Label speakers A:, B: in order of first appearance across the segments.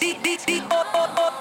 A: the.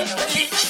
B: Mario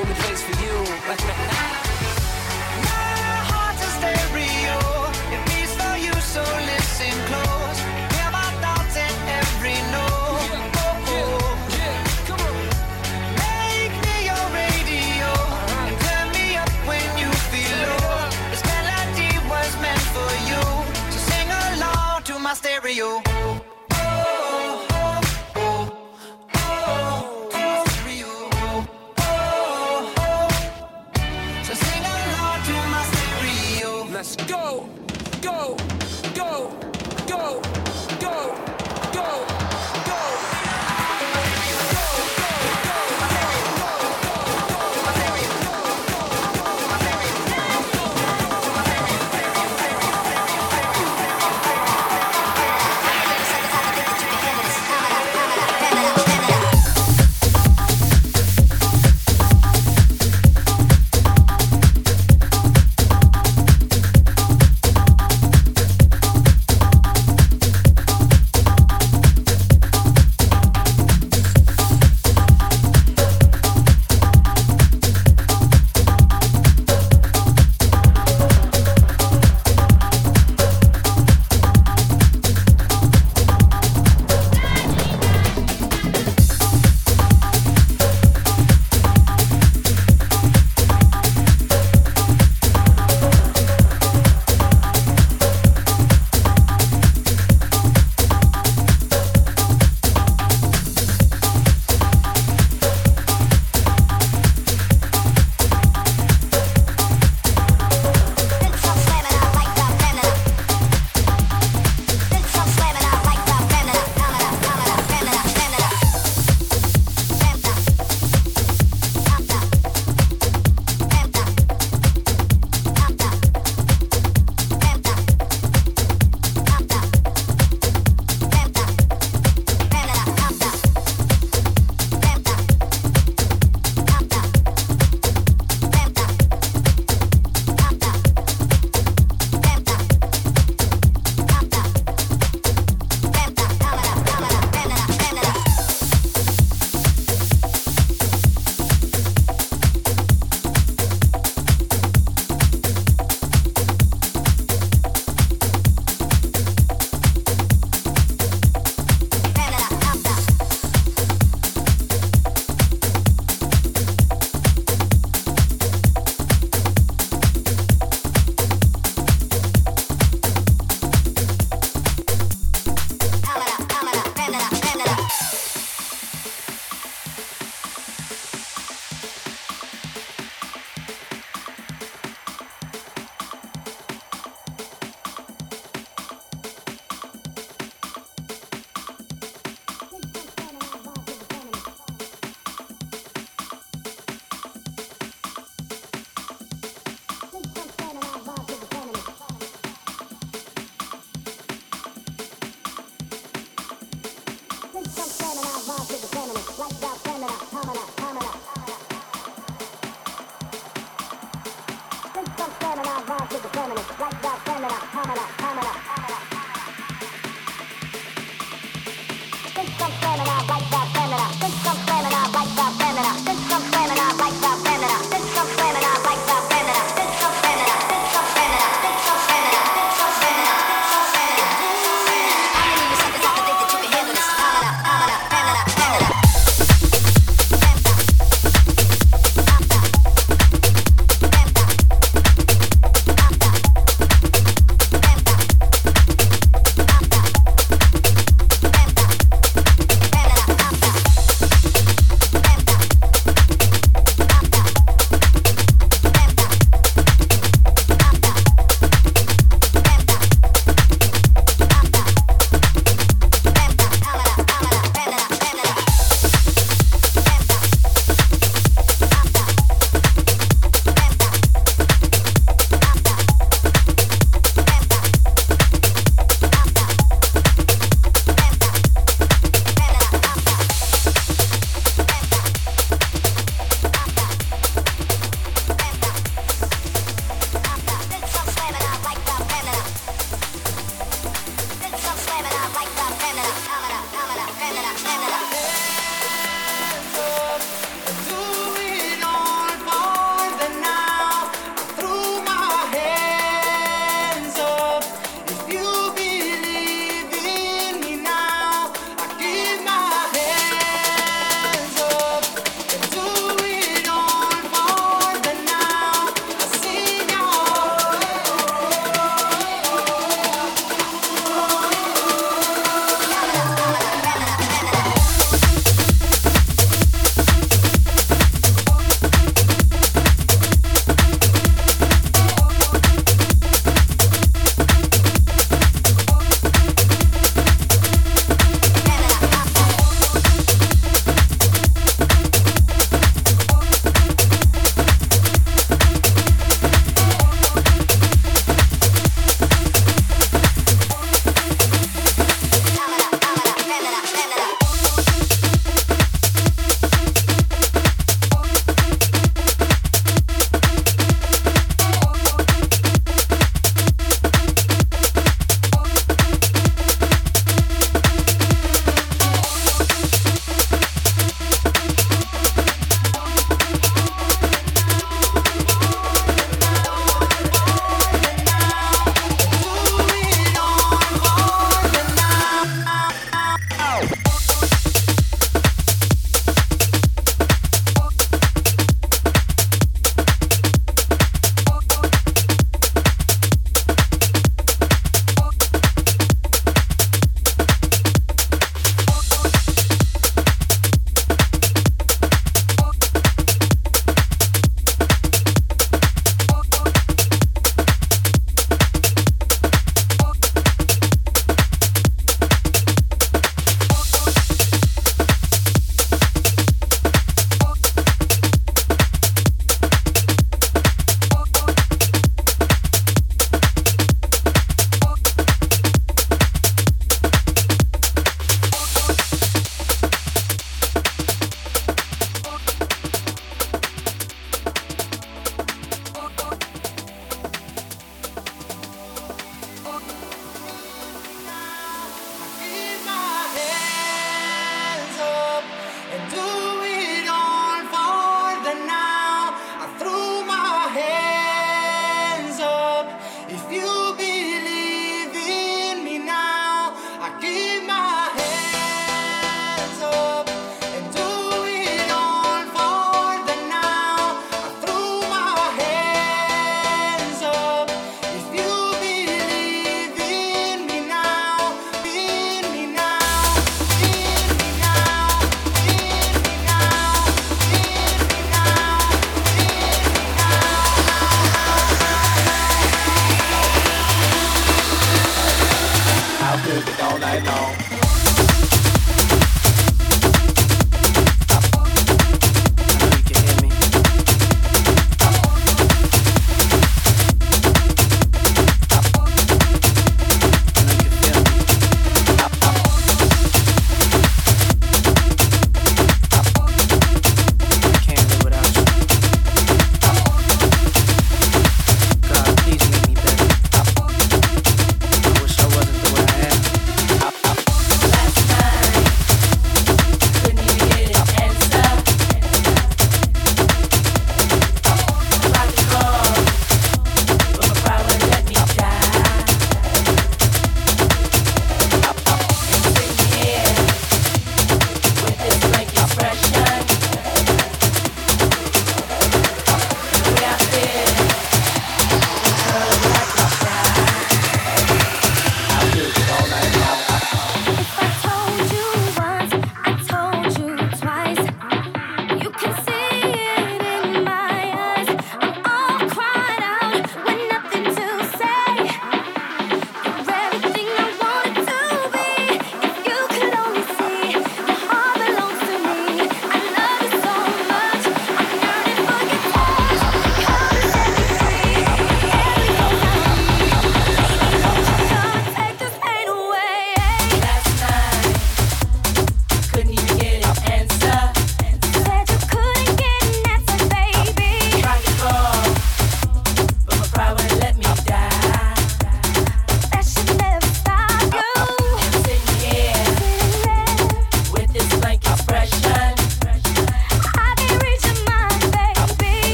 C: only place for you.
B: My heart's a stereo. It beats for you, so listen close. Hear my thoughts in every note. Oh, oh. Make me your radio. Turn me up when you feel. This melody was meant for you. So sing along to my stereo.